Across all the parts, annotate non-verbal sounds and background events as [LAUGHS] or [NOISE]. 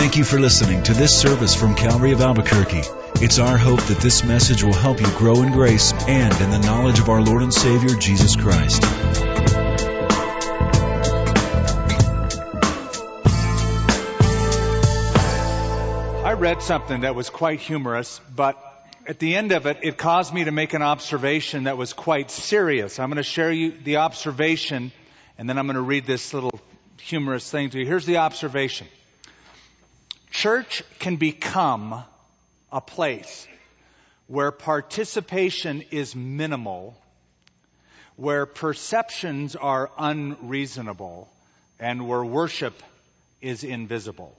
Thank you for listening to this service from Calvary of Albuquerque. It's our hope that this message will help you grow in grace and in the knowledge of our Lord and Savior, Jesus Christ. I read something that was quite humorous, but at the end of it, it caused me to make an observation that was quite serious. I'm going to share you the observation, and then I'm going to read this little humorous thing to you. Here's the observation. Church can become a place where participation is minimal, where perceptions are unreasonable, and where worship is invisible.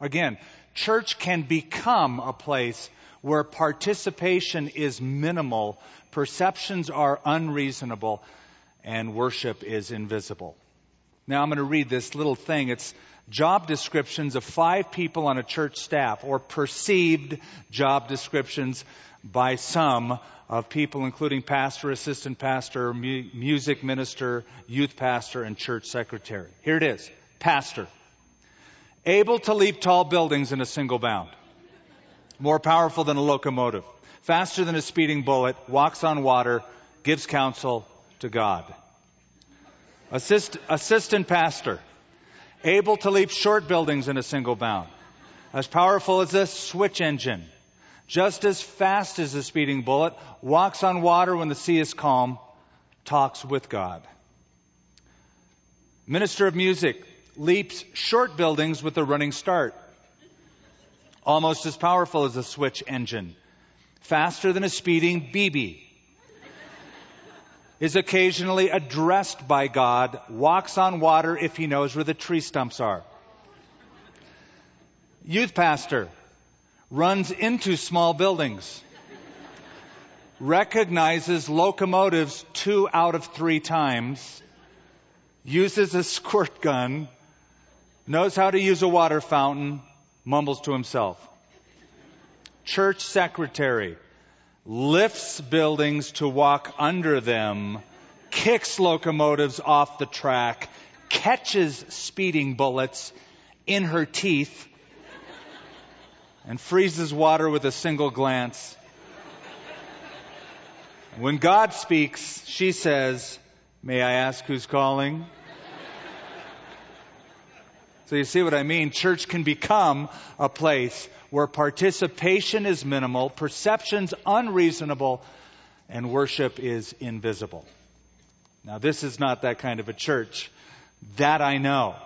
Again, church can become a place where participation is minimal, perceptions are unreasonable, and worship is invisible. Now I'm going to read this little thing. It's job descriptions of five people on a church staff, or perceived job descriptions by some of people, including pastor, assistant pastor, mu- music minister, youth pastor, and church secretary. Here it is. Pastor able to leap tall buildings in a single bound, more powerful than a locomotive, faster than a speeding bullet, walks on water, gives counsel to God. Assist, assistant pastor, able to leap short buildings in a single bound, as powerful as a switch engine, just as fast as a speeding bullet, walks on water when the sea is calm, talks with God. Minister of music, leaps short buildings with a running start. Almost as powerful as a switch engine. Faster than a speeding BB. Is occasionally addressed by God, walks on water if he knows where the tree stumps are. Youth pastor runs into small buildings. recognizes locomotives two out of three times, uses a squirt gun, knows how to use a water fountain, mumbles to himself. Church secretary lifts buildings to walk under them, kicks locomotives off the track, catches speeding bullets in her teeth, and freezes water with a single glance. When God speaks, she says, May I ask who's calling? So you see what I mean? Church can become a place where participation is minimal, perceptions unreasonable, and worship is invisible. Now this is not that kind of a church. That I know.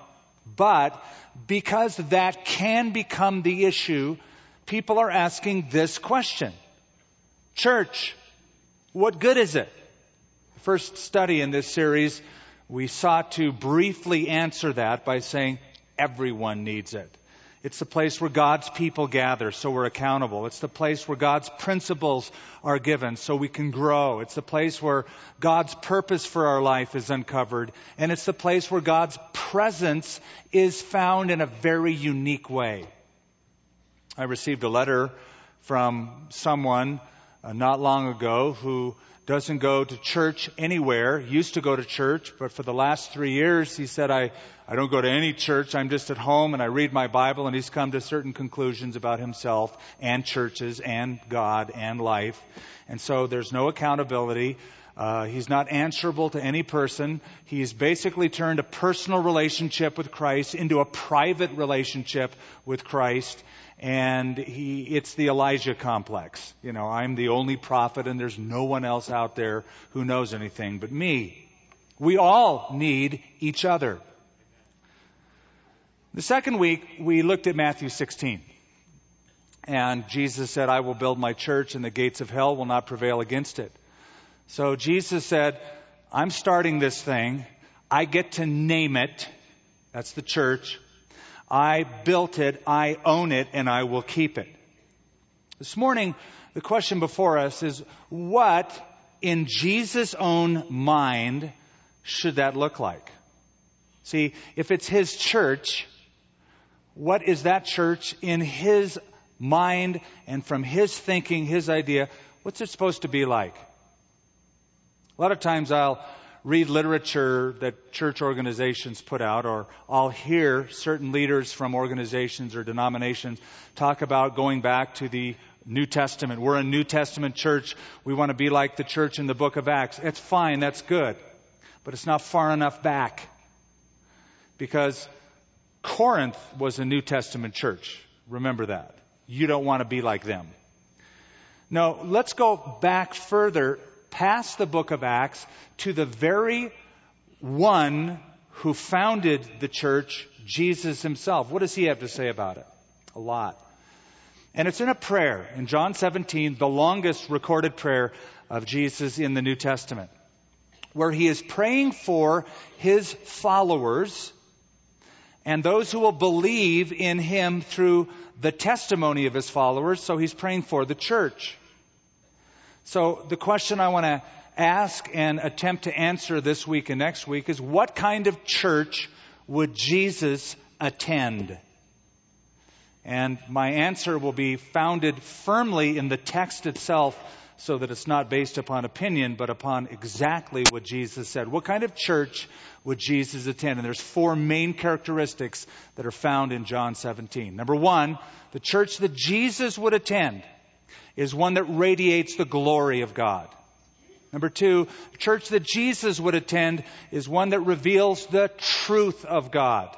But because that can become the issue, people are asking this question. Church, what good is it? The First study in this series, we sought to briefly answer that by saying, Everyone needs it. It's the place where God's people gather, so we're accountable. It's the place where God's principles are given, so we can grow. It's the place where God's purpose for our life is uncovered. And it's the place where God's presence is found in a very unique way. I received a letter from someone uh, not long ago who doesn't go to church anywhere, used to go to church, but for the last three years he said, I, I don't go to any church, I'm just at home and I read my Bible and he's come to certain conclusions about himself and churches and God and life. And so there's no accountability. Uh, he's not answerable to any person. He's basically turned a personal relationship with Christ into a private relationship with Christ and he, it's the Elijah complex. You know, I'm the only prophet and there's no one else out there who knows anything but me. We all need each other. The second week, we looked at Matthew 16. And Jesus said, I will build my church and the gates of hell will not prevail against it. So Jesus said, I'm starting this thing. I get to name it. That's the church. I built it, I own it, and I will keep it. This morning, the question before us is what in Jesus' own mind should that look like? See, if it's His church, what is that church in His mind and from His thinking, His idea, what's it supposed to be like? A lot of times I'll read literature that church organizations put out, or I'll hear certain leaders from organizations or denominations talk about going back to the New Testament. We're a New Testament church. We want to be like the church in the book of Acts. It's fine, that's good. But it's not far enough back. Because Corinth was a New Testament church. Remember that. You don't want to be like them. No, let's go back further past the book of Acts to the very one who founded the church, Jesus himself. What does he have to say about it? A lot. And it's in a prayer in John 17, the longest recorded prayer of Jesus in the New Testament, where he is praying for his followers and those who will believe in him through the testimony of his followers. So he's praying for the church. So the question I want to ask and attempt to answer this week and next week is what kind of church would Jesus attend? And my answer will be founded firmly in the text itself so that it's not based upon opinion, but upon exactly what Jesus said. What kind of church would Jesus attend? And there's four main characteristics that are found in John 17. Number one, the church that Jesus would attend is one that radiates the glory of God. Number two, the church that Jesus would attend is one that reveals the truth of God.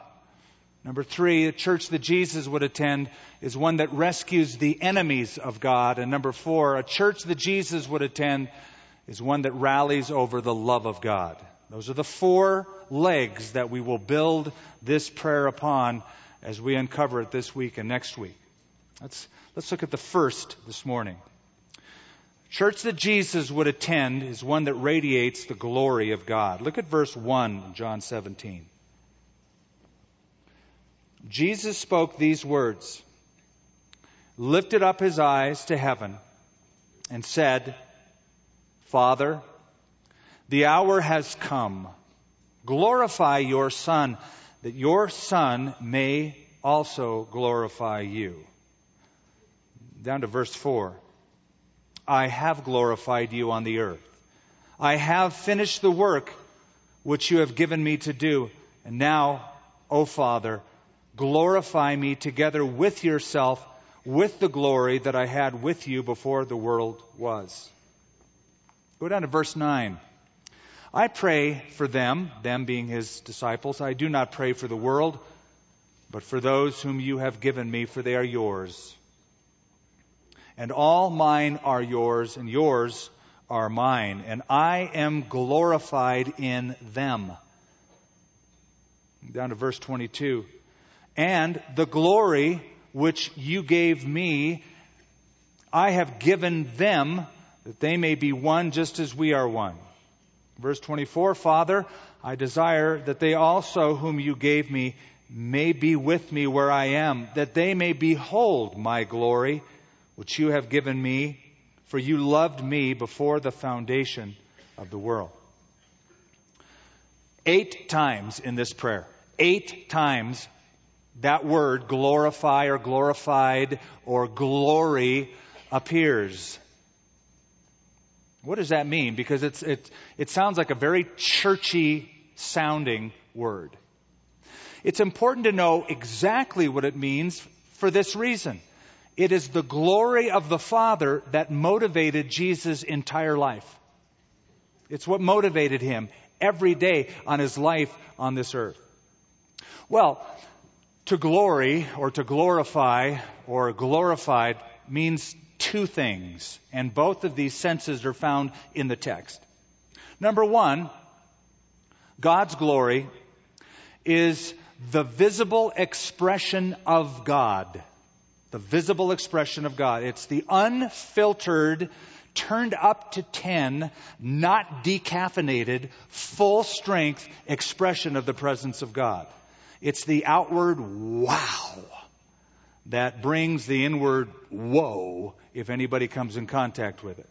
Number three, a church that Jesus would attend is one that rescues the enemies of God. And number four, a church that Jesus would attend is one that rallies over the love of God. Those are the four legs that we will build this prayer upon as we uncover it this week and next week. Let's, let's look at the first this morning. Church that Jesus would attend is one that radiates the glory of God. Look at verse 1 John 17. Jesus spoke these words, lifted up his eyes to heaven, and said, Father, the hour has come. Glorify your Son, that your Son may also glorify you. Down to verse 4. I have glorified you on the earth. I have finished the work which you have given me to do. And now, O Father, glorify me together with yourself with the glory that I had with you before the world was. Go down to verse 9. I pray for them, them being his disciples. I do not pray for the world, but for those whom you have given me, for they are yours. And all mine are yours, and yours are mine, and I am glorified in them. Down to verse 22 and the glory which you gave me, I have given them that they may be one just as we are one. Verse 24, Father, I desire that they also whom you gave me may be with me where I am, that they may behold my glory, which you have given me, for you loved me before the foundation of the world. Eight times in this prayer, eight times that word, glorify or glorified or glory, appears. What does that mean? Because it's, it, it sounds like a very churchy sounding word. It's important to know exactly what it means for this reason. It is the glory of the Father that motivated Jesus' entire life. It's what motivated him every day on his life on this earth. Well, to glory or to glorify or glorified means two things, and both of these senses are found in the text. Number one, God's glory is the visible expression of God. The visible expression of God. It's the unfiltered, turned up to 10, not decaffeinated, full strength expression of the presence of God. It's the outward wow that brings the inward woe if anybody comes in contact with it.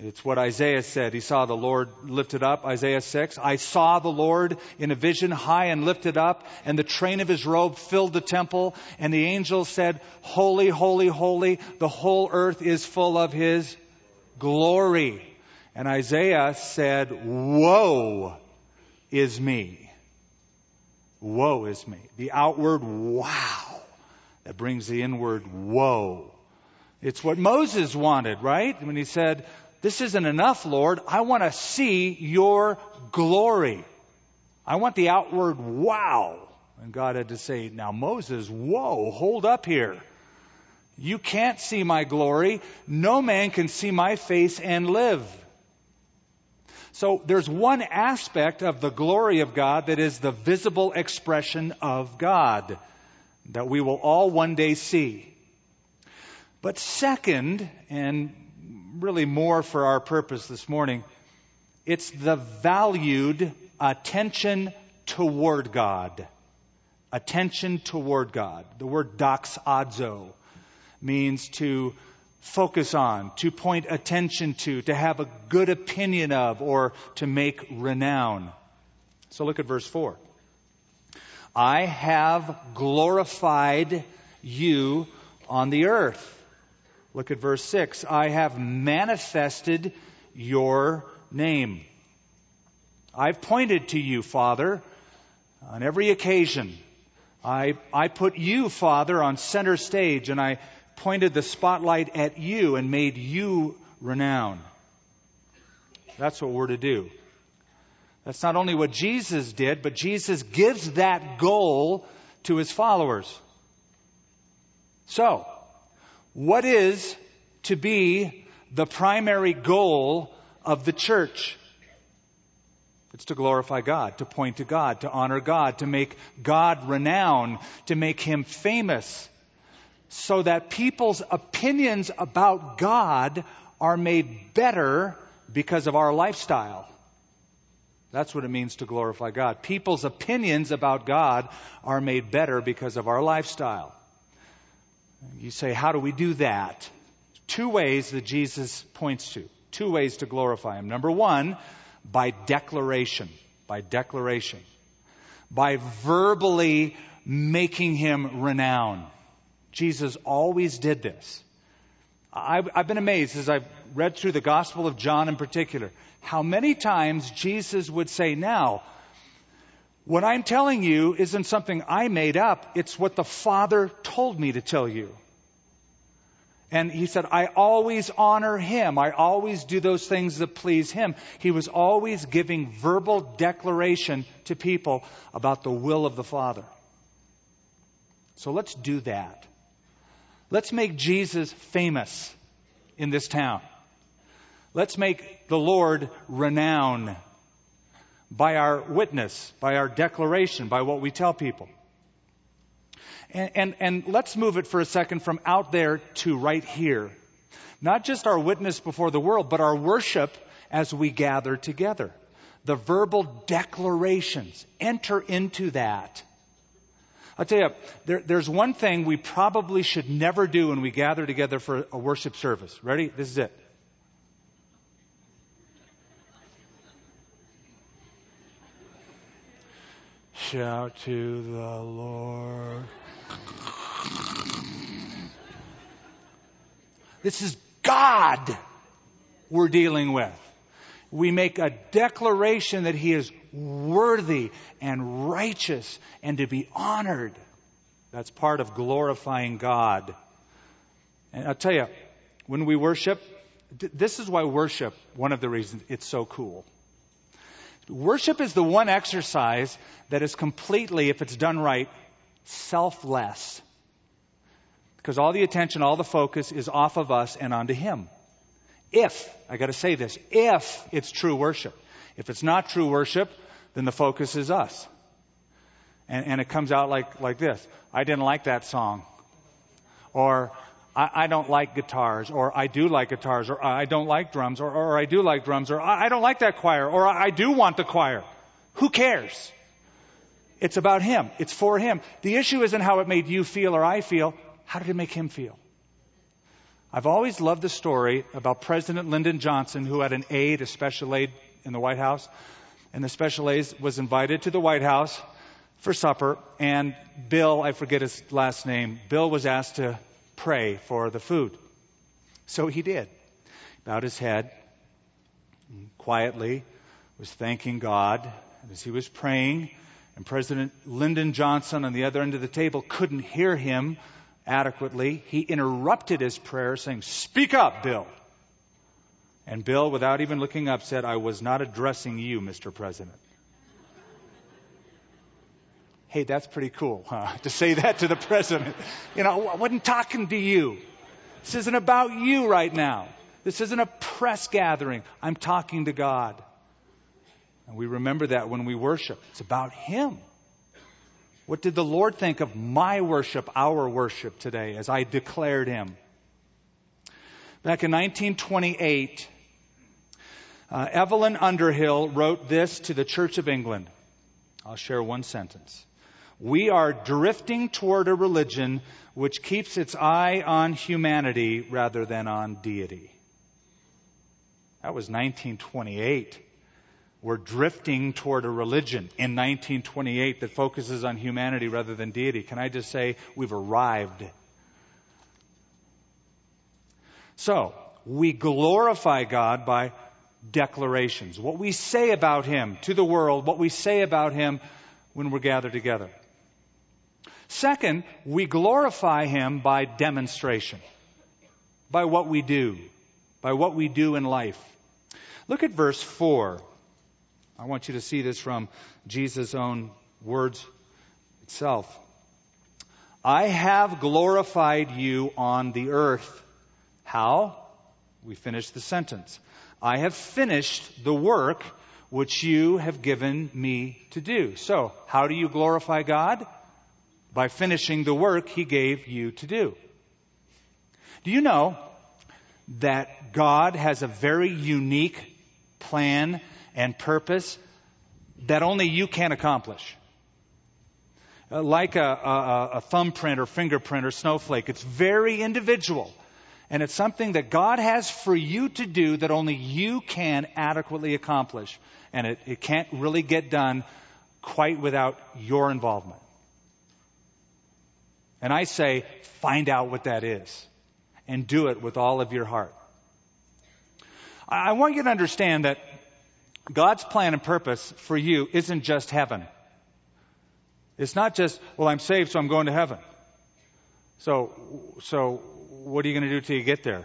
It's what Isaiah said. He saw the Lord lifted up, Isaiah 6. I saw the Lord in a vision high and lifted up, and the train of his robe filled the temple, and the angel said, Holy, holy, holy, the whole earth is full of his glory. And Isaiah said, Woe is me. Woe is me. The outward wow that brings the inward woe. It's what Moses wanted, right? When he said, This isn't enough, Lord. I want to see your glory. I want the outward wow. And God had to say, Now, Moses, whoa, hold up here. You can't see my glory. No man can see my face and live. So there's one aspect of the glory of God that is the visible expression of God that we will all one day see. But second, and really more for our purpose this morning, it's the valued attention toward God. Attention toward God. The word doxazo means to focus on, to point attention to, to have a good opinion of, or to make renown. So look at verse 4. I have glorified you on the earth. Look at verse 6. I have manifested your name. I've pointed to you, Father, on every occasion. I, I put you, Father, on center stage, and I pointed the spotlight at you and made you renown. That's what we're to do. That's not only what Jesus did, but Jesus gives that goal to his followers. So, what is to be the primary goal of the church? It's to glorify God, to point to God, to honor God, to make God renown, to make Him famous so that people's opinions about God are made better because of our lifestyle. That's what it means to glorify God. People's opinions about God are made better because of our lifestyle. You say, how do we do that? Two ways that Jesus points to. Two ways to glorify Him. Number one, by declaration. By declaration. By verbally making Him renown. Jesus always did this. I've, I've, been amazed as I've read through the Gospel of John in particular, how many times Jesus would say, Now, what I'm telling you isn't something I made up, it's what the Father told me to tell you. And he said, I always honor him. I always do those things that please him. He was always giving verbal declaration to people about the will of the Father. So let's do that. Let's make Jesus famous in this town. Let's make the Lord renown by our witness, by our declaration, by what we tell people. And, and, and, let's move it for a second from out there to right here. Not just our witness before the world, but our worship as we gather together. The verbal declarations. Enter into that. I'll tell you, there, there's one thing we probably should never do when we gather together for a worship service. Ready? This is it. Shout to the Lord. This is God we're dealing with. We make a declaration that He is worthy and righteous and to be honored. That's part of glorifying God. And I'll tell you, when we worship, this is why worship, one of the reasons it's so cool. Worship is the one exercise that is completely, if it's done right, selfless. Because all the attention, all the focus is off of us and onto Him. If, I gotta say this, if it's true worship. If it's not true worship, then the focus is us. And, and it comes out like, like this. I didn't like that song. Or, I, I, don't like guitars, or I do like guitars, or I don't like drums, or, or I do like drums, or I, I don't like that choir, or I do want the choir. Who cares? It's about Him. It's for Him. The issue isn't how it made you feel or I feel. How did it make Him feel? I've always loved the story about President Lyndon Johnson, who had an aide, a special aide in the White House, and the special aide was invited to the White House for supper, and Bill, I forget his last name, Bill was asked to pray for the food. So he did. Bowed his head, quietly was thanking God. As he was praying, and President Lyndon Johnson on the other end of the table couldn't hear him adequately, he interrupted his prayer saying, Speak up, Bill. And Bill, without even looking up, said, I was not addressing you, Mr. President. Hey, that's pretty cool, huh? [LAUGHS] To say that to the president. You know, I wasn't talking to you. This isn't about you right now. This isn't a press gathering. I'm talking to God. And we remember that when we worship. It's about Him. What did the Lord think of my worship, our worship today, as I declared Him? Back in 1928, uh, Evelyn Underhill wrote this to the Church of England. I'll share one sentence. We are drifting toward a religion which keeps its eye on humanity rather than on deity. That was 1928. We're drifting toward a religion in 1928 that focuses on humanity rather than deity. Can I just say we've arrived? So, we glorify God by declarations. What we say about Him to the world, what we say about Him when we're gathered together. Second, we glorify Him by demonstration, by what we do, by what we do in life. Look at verse 4. I want you to see this from Jesus' own words itself. I have glorified you on the earth. How? We finish the sentence. I have finished the work which you have given me to do. So, how do you glorify God? By finishing the work he gave you to do. Do you know that God has a very unique plan and purpose that only you can accomplish? Uh, like a, a, a thumbprint or fingerprint or snowflake, it's very individual. And it's something that God has for you to do that only you can adequately accomplish. And it, it can't really get done quite without your involvement. And I say, find out what that is and do it with all of your heart. I want you to understand that God's plan and purpose for you isn't just heaven. It's not just, well, I'm saved, so I'm going to heaven. So, so what are you going to do till you get there?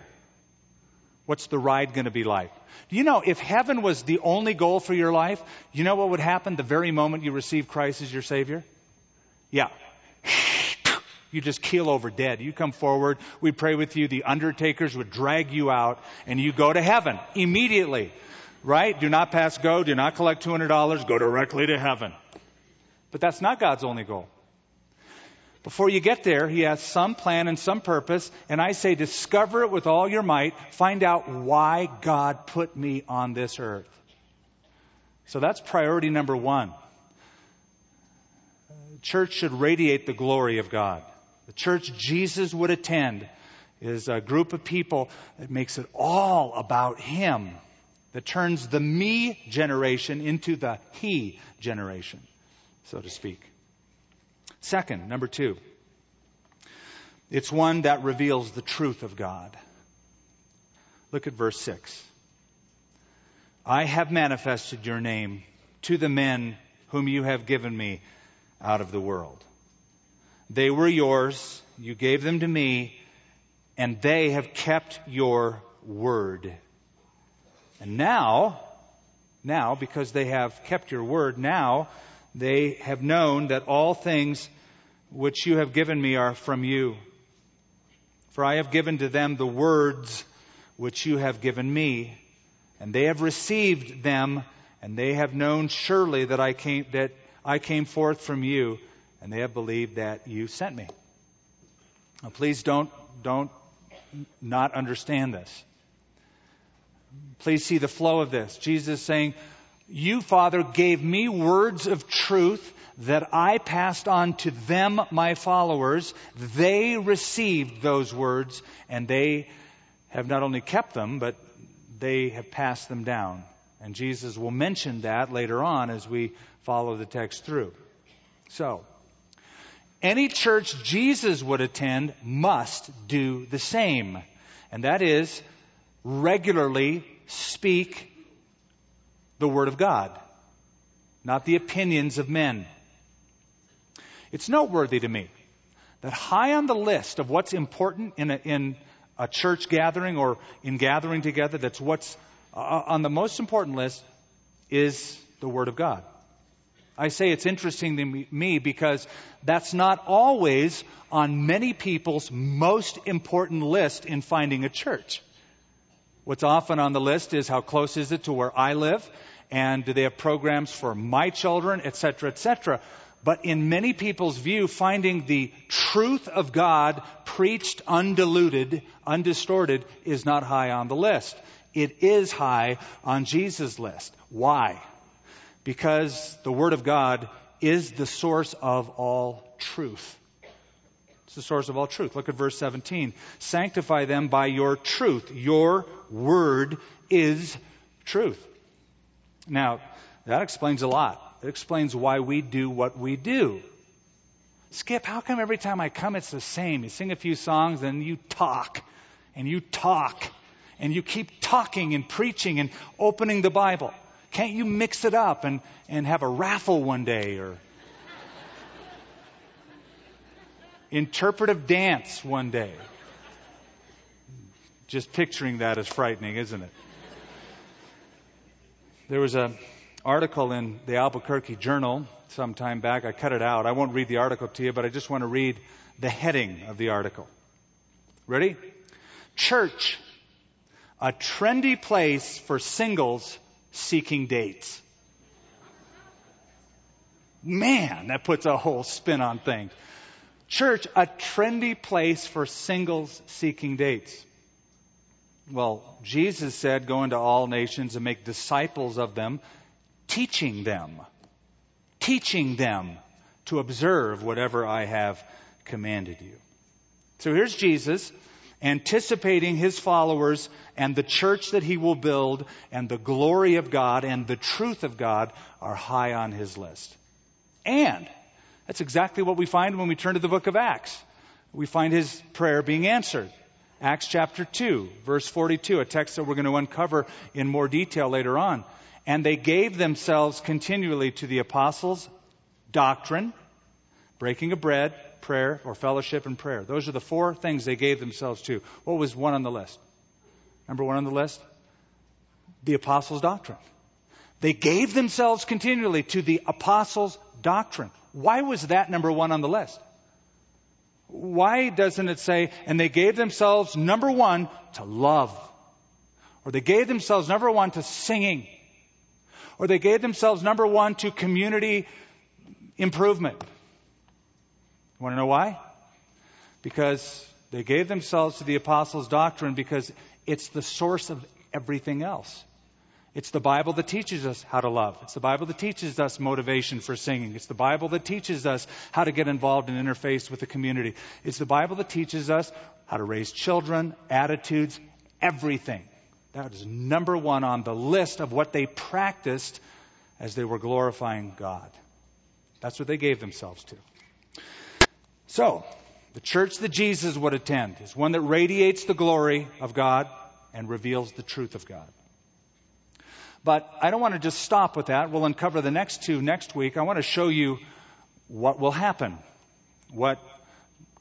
What's the ride going to be like? You know if heaven was the only goal for your life, you know what would happen the very moment you receive Christ as your Savior? Yeah, you just keel over dead. You come forward, we pray with you, the undertakers would drag you out, and you go to heaven immediately. Right? Do not pass go, do not collect $200, go directly to heaven. But that's not God's only goal. Before you get there, He has some plan and some purpose, and I say discover it with all your might. Find out why God put me on this earth. So that's priority number one. Church should radiate the glory of God. The church Jesus would attend is a group of people that makes it all about Him, that turns the me generation into the He generation, so to speak. Second, number two, it's one that reveals the truth of God. Look at verse 6. I have manifested your name to the men whom you have given me out of the world. They were yours. You gave them to me, and they have kept your word. And now, now, because they have kept your word, now they have known that all things which you have given me are from you. For I have given to them the words which you have given me, and they have received them, and they have known surely that I came, that I came forth from you and they have believed that you sent me. Now, please don't, don't not understand this. Please see the flow of this. Jesus is saying, You, Father, gave me words of truth that I passed on to them, my followers. They received those words, and they have not only kept them, but they have passed them down. And Jesus will mention that later on as we follow the text through. So, any church Jesus would attend must do the same. And that is regularly speak the Word of God, not the opinions of men. It's noteworthy to me that high on the list of what's important in a, in a church gathering or in gathering together, that's what's uh, on the most important list is the Word of God. I say it's interesting to me because that's not always on many people's most important list in finding a church. What's often on the list is how close is it to where I live and do they have programs for my children, etc., etc. But in many people's view, finding the truth of God preached undiluted, undistorted is not high on the list. It is high on Jesus' list. Why? Because the Word of God is the source of all truth. It's the source of all truth. Look at verse 17. Sanctify them by your truth. Your Word is truth. Now, that explains a lot. It explains why we do what we do. Skip, how come every time I come it's the same? You sing a few songs and you talk and you talk and you keep talking and preaching and opening the Bible. Can't you mix it up and, and have a raffle one day or interpretive dance one day? Just picturing that is frightening, isn't it? There was an article in the Albuquerque Journal some time back. I cut it out. I won't read the article to you, but I just want to read the heading of the article. Ready? Church, a trendy place for singles seeking dates. Man, that puts a whole spin on things. Church, a trendy place for singles seeking dates. Well, Jesus said, go into all nations and make disciples of them, teaching them, teaching them to observe whatever I have commanded you. So here's Jesus anticipating his followers and the church that he will build and the glory of God and the truth of God are high on his list. And that's exactly what we find when we turn to the book of Acts. We find his prayer being answered. Acts chapter 2, verse 42, a text that we're going to uncover in more detail later on. And they gave themselves continually to the apostles' doctrine, breaking of bread, prayer, or fellowship and prayer. Those are the four things they gave themselves to. What was one on the list? Number one on the list? The apostles' doctrine. They gave themselves continually to the apostles' doctrine. Why was that number one on the list? Why doesn't it say, and they gave themselves, number one, to love? Or they gave themselves, number one, to singing? Or they gave themselves, number one, to community improvement? Want to know why? Because they gave themselves to the apostles' doctrine because it's the source of everything else. It's the Bible that teaches us how to love. It's the Bible that teaches us motivation for singing. It's the Bible that teaches us how to get involved and interface with the community. It's the Bible that teaches us how to raise children, attitudes, everything. That is number one on the list of what they practiced as they were glorifying God. That's what they gave themselves to. So, the church that Jesus would attend is one that radiates the glory of God and reveals the truth of God. But I don't want to just stop with that. We'll uncover the next two next week. I want to show you what will happen, what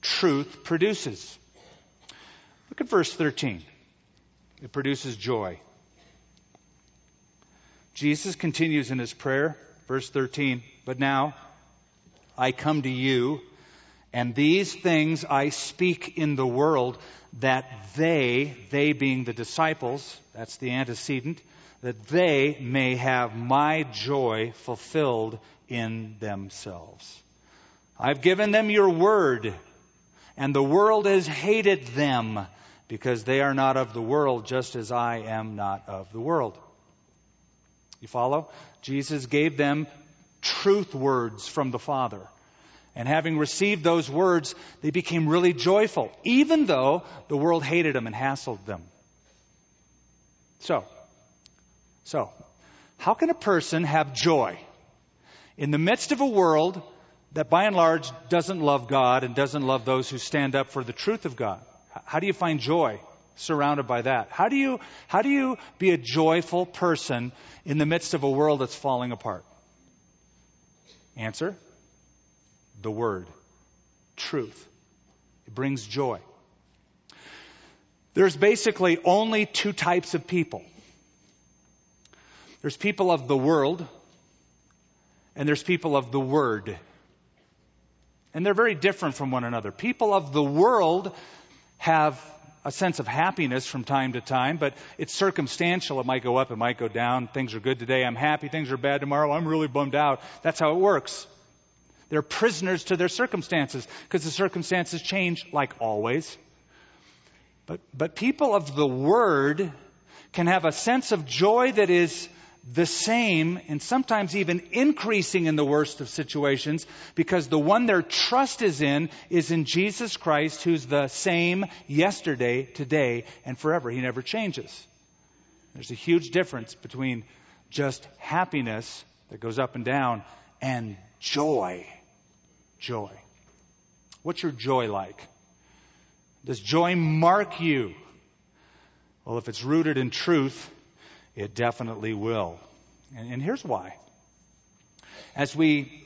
truth produces. Look at verse 13. It produces joy. Jesus continues in his prayer, verse 13, but now I come to you and these things I speak in the world that they, they being the disciples, that's the antecedent, that they may have my joy fulfilled in themselves. I've given them your word, and the world has hated them because they are not of the world, just as I am not of the world. You follow? Jesus gave them truth words from the Father. And having received those words, they became really joyful, even though the world hated them and hassled them. So, so, how can a person have joy in the midst of a world that by and large doesn't love God and doesn't love those who stand up for the truth of God? How do you find joy surrounded by that. How do you, how do you be a joyful person in the midst of a world that's falling apart? Answer the Word, truth. It brings joy. There's basically only two types of people. There's people of the world, and there's people of the Word. And they're very different from one another. People of the world have a sense of happiness from time to time, but it's circumstantial. It might go up, it might go down. Things are good today, I'm happy. Things are bad tomorrow, I'm really bummed out. That's how it works. They're prisoners to their circumstances because the circumstances change like always. But, but people of the Word can have a sense of joy that is the same and sometimes even increasing in the worst of situations because the one their trust is in is in Jesus Christ who's the same yesterday, today, and forever. He never changes. There's a huge difference between just happiness that goes up and down and joy. Joy. What's your joy like? Does joy mark you? Well, if it's rooted in truth, it definitely will. And, and here's why. As we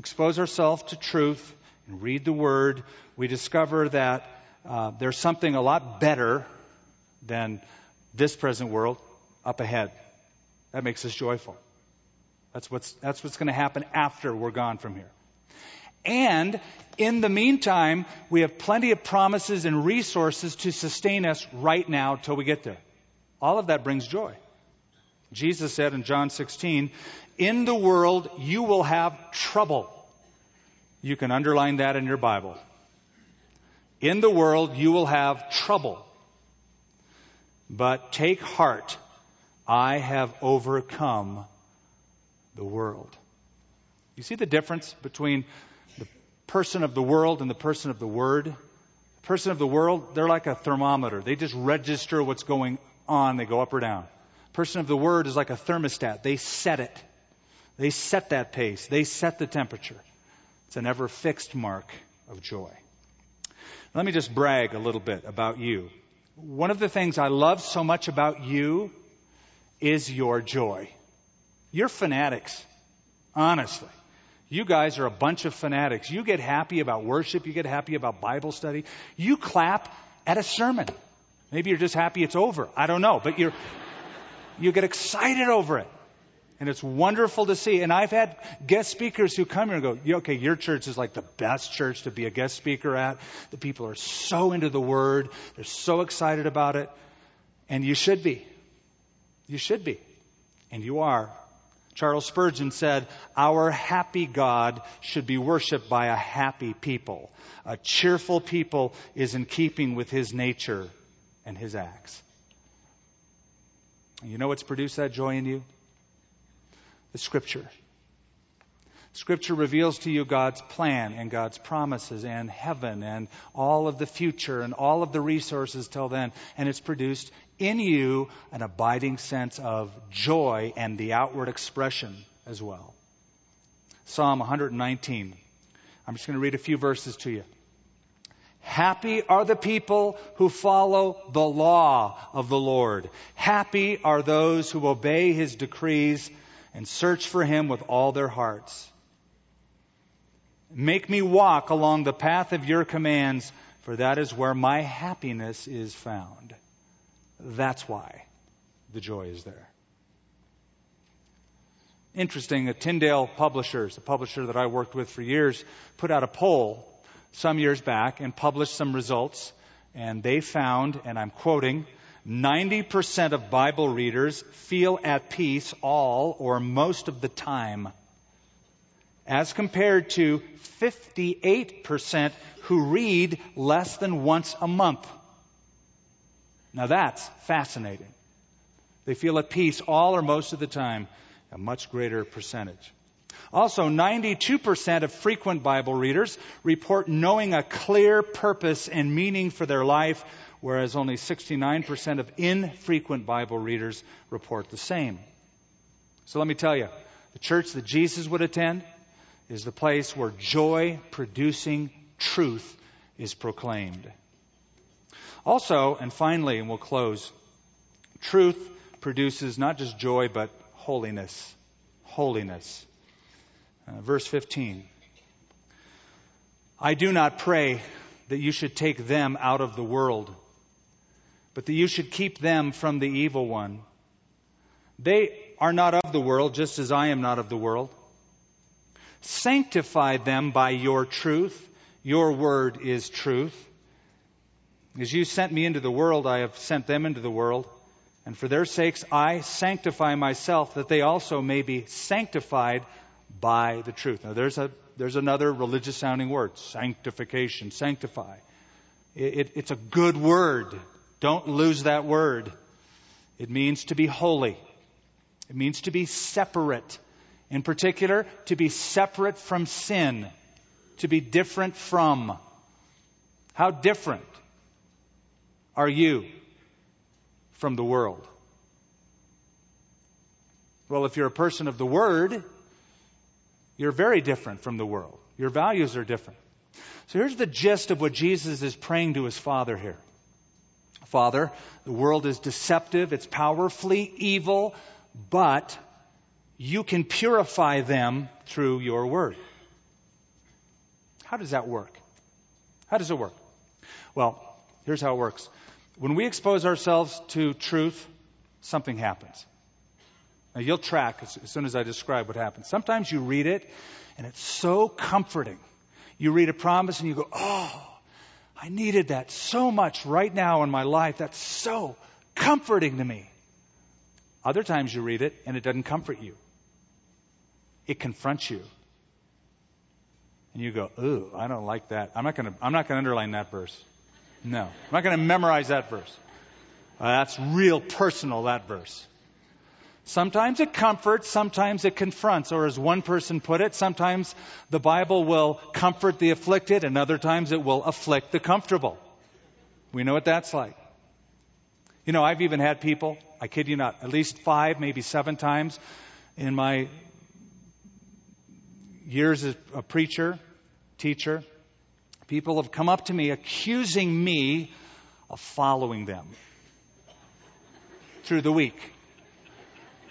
expose ourselves to truth and read the Word, we discover that uh, there's something a lot better than this present world up ahead. That makes us joyful. That's what's, that's what's going to happen after we're gone from here. And in the meantime, we have plenty of promises and resources to sustain us right now till we get there. All of that brings joy. Jesus said in John 16, In the world you will have trouble. You can underline that in your Bible. In the world you will have trouble. But take heart, I have overcome the world. You see the difference between person of the world and the person of the Word? The person of the world, they're like a thermometer. They just register what's going on. They go up or down person of the word is like a thermostat. They set it. They set that pace. They set the temperature. It's an ever fixed mark of joy. Let me just brag a little bit about you. One of the things I love so much about you is your joy. You're fanatics. Honestly. You guys are a bunch of fanatics. You get happy about worship. You get happy about Bible study. You clap at a sermon. Maybe you're just happy it's over. I don't know. But you're, you get excited over it. And it's wonderful to see. And I've had guest speakers who come here and go, okay, your church is like the best church to be a guest speaker at. The people are so into the word. They're so excited about it. And you should be. You should be. And you are. Charles Spurgeon said, Our happy God should be worshiped by a happy people. A cheerful people is in keeping with his nature and his acts. You know what's produced that joy in you? The Scripture. Scripture reveals to you God's plan and God's promises and heaven and all of the future and all of the resources till then. And it's produced in you an abiding sense of joy and the outward expression as well. Psalm 119. I'm just going to read a few verses to you. Happy are the people who follow the law of the Lord. Happy are those who obey his decrees and search for him with all their hearts. Make me walk along the path of your commands, for that is where my happiness is found. That's why the joy is there. Interesting, a Tyndale Publishers, a publisher that I worked with for years, put out a poll some years back and published some results. And they found, and I'm quoting, 90% of Bible readers feel at peace all or most of the time, as compared to 58% who read less than once a month. Now that's fascinating. They feel at peace all or most of the time, a much greater percentage. Also, 92% of frequent Bible readers report knowing a clear purpose and meaning for their life, whereas only 69% of infrequent Bible readers report the same. So let me tell you, the church that Jesus would attend is the place where joy producing truth is proclaimed. Also, and finally, and we'll close, truth produces not just joy, but holiness. Holiness. Uh, verse 15. I do not pray that you should take them out of the world, but that you should keep them from the evil one. They are not of the world, just as I am not of the world. Sanctify them by your truth. Your word is truth. As you sent me into the world, I have sent them into the world. And for their sakes, I sanctify myself, that they also may be sanctified by the truth. Now, there's, a, there's another religious sounding word sanctification, sanctify. It, it, it's a good word. Don't lose that word. It means to be holy, it means to be separate. In particular, to be separate from sin, to be different from. How different are you from the world? Well, if you're a person of the Word, you're very different from the world. Your values are different. So here's the gist of what Jesus is praying to his Father here. Father, the world is deceptive, it's powerfully evil, but you can purify them through your word. How does that work? How does it work? Well, here's how it works. When we expose ourselves to truth, something happens. Now, you'll track as, as, soon as I describe what happens. Sometimes you read it, and it's so comforting. You read a promise, and you go, Oh, I needed that so much right now in my life. That's so comforting to me. Other times you read it, and it doesn't comfort you it confronts you. And you go, ooh, I don't like that. I'm not going to, I'm not going to underline that verse. No. I'm not going to memorize that verse. Uh, that's real personal, that verse. Sometimes it comforts, sometimes it confronts, or as one person put it, sometimes the Bible will comfort the afflicted, and other times it will afflict the comfortable. We know what that's like. You know, I've even had people, I kid you not, at least five, maybe seven times in my years as a preacher, teacher, people have come up to me accusing me of following them through the week.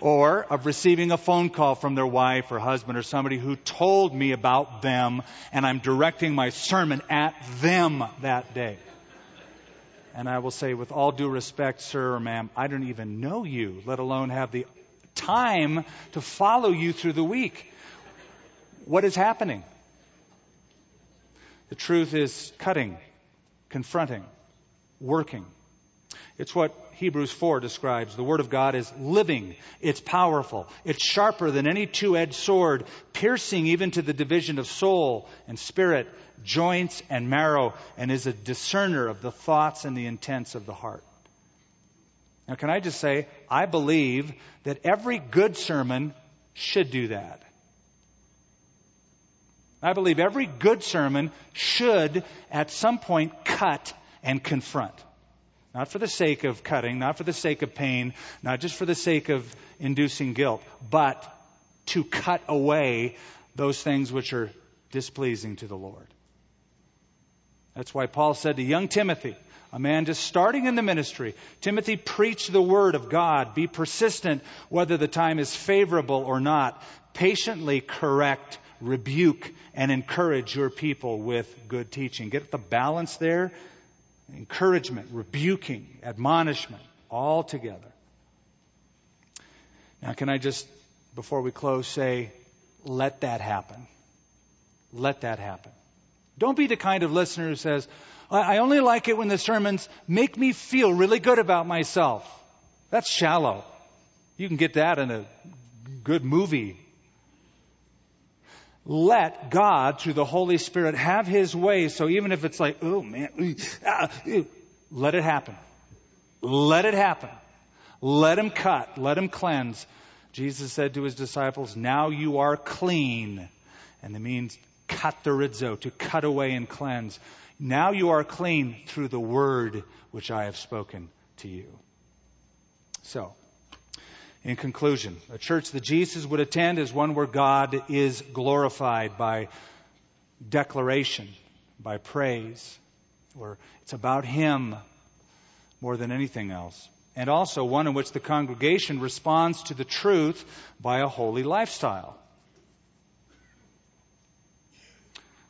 Or of receiving a phone call from their wife or husband or somebody who told me about them and I'm directing my sermon at them that day. And I will say, with all due respect, sir or ma'am, I don't even know you, let alone have the time to follow you through the week what is happening? The truth is cutting, confronting, working. It's what Hebrews 4 describes. The Word of God is living. It's powerful. It's sharper than any two-edged sword, piercing even to the division of soul and spirit, joints and marrow, and is a discerner of the thoughts and the intents of the heart. Now, can I just say, I believe that every good sermon should do that. I believe every good sermon should, at some point, cut and confront. Not for the sake of cutting, not for the sake of pain, not just for the sake of inducing guilt, but to cut away those things which are displeasing to the Lord. That's why Paul said to young Timothy, a man just starting in the ministry, Timothy, preach the word of God. Be persistent whether the time is favorable or not. Patiently correct rebuke and encourage your people with good teaching. Get the balance there encouragement, rebuking, admonishment, all together. Now, can I just, before we close, say, let that happen. Let that happen. Don't be the kind of listener who says, I only like it when the sermons make me feel really good about myself. That's shallow. You can get that in a good movie let God, through the Holy Spirit, have His way. So even if it's like, oh man, ah, let it happen. Let it happen. Let Him cut. Let Him cleanse. Jesus said to His disciples, now you are clean. And it means katharizo, to cut away and cleanse. Now you are clean through the word which I have spoken to you. So, in conclusion, a church that Jesus would attend is one where God is glorified by declaration, by praise, where it's about Him, more than anything else. And also one in which the congregation responds to the truth by a holy lifestyle.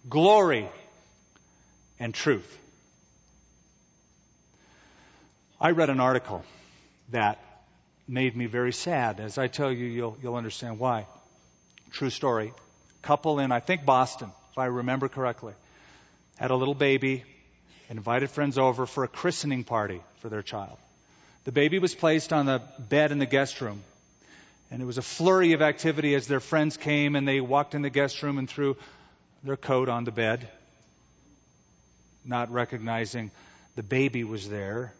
Glory and truth. I read an article that made me very sad. As I tell you, you'll, you'll understand why. True story. Couple in, I think, Boston, if I remember correctly, had a little baby, invited friends over for a christening party for their child. The baby was placed on the bed in the guest room. And it was a flurry of activity as their friends came and they walked in the guest room and threw their coat on the bed, not recognizing the baby was there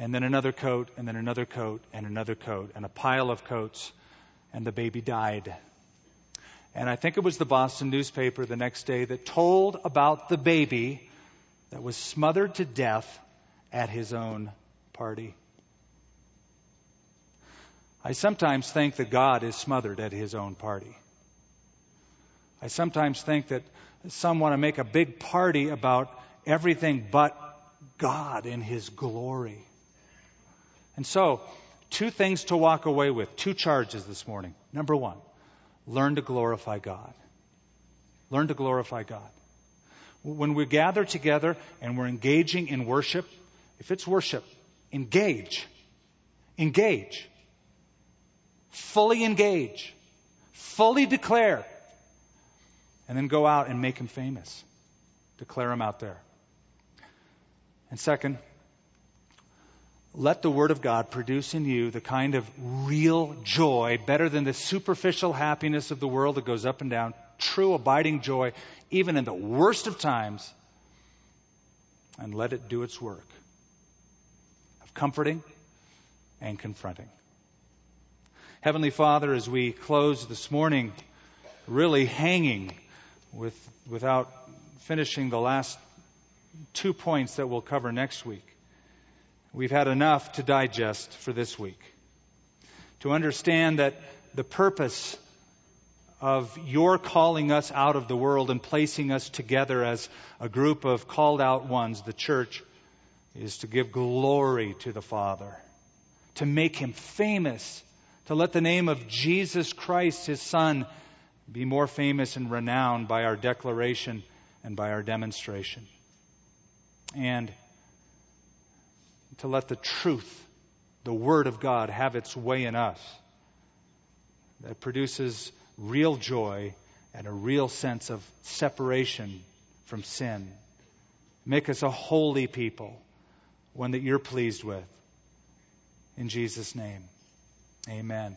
and then another coat, and then another coat, and another coat, and a pile of coats, and the baby died. And I think it was the Boston newspaper the next day that told about the baby that was smothered to death at his own party. I sometimes think that God is smothered at his own party. I sometimes think that some want to make a big party about everything but God in his glory. And so, two things to walk away with, two charges this morning. Number one, learn to glorify God. Learn to glorify God. When we gather together and we're engaging in worship, if it's worship, engage. Engage. Fully engage. Fully declare. And then go out and make him famous. Declare him out there. And second, let the Word of God produce in you the kind of real joy, better than the superficial happiness of the world that goes up and down, true abiding joy, even in the worst of times, and let it do its work of comforting and confronting. Heavenly Father, as we close this morning, really hanging with, without finishing the last two points that we'll cover next week. We've had enough to digest for this week. To understand that the purpose of your calling us out of the world and placing us together as a group of called out ones, the church, is to give glory to the Father, to make him famous, to let the name of Jesus Christ, his Son, be more famous and renowned by our declaration and by our demonstration. And to let the truth, the Word of God, have its way in us that produces real joy and a real sense of separation from sin. Make us a holy people, one that you're pleased with. In Jesus' name, amen.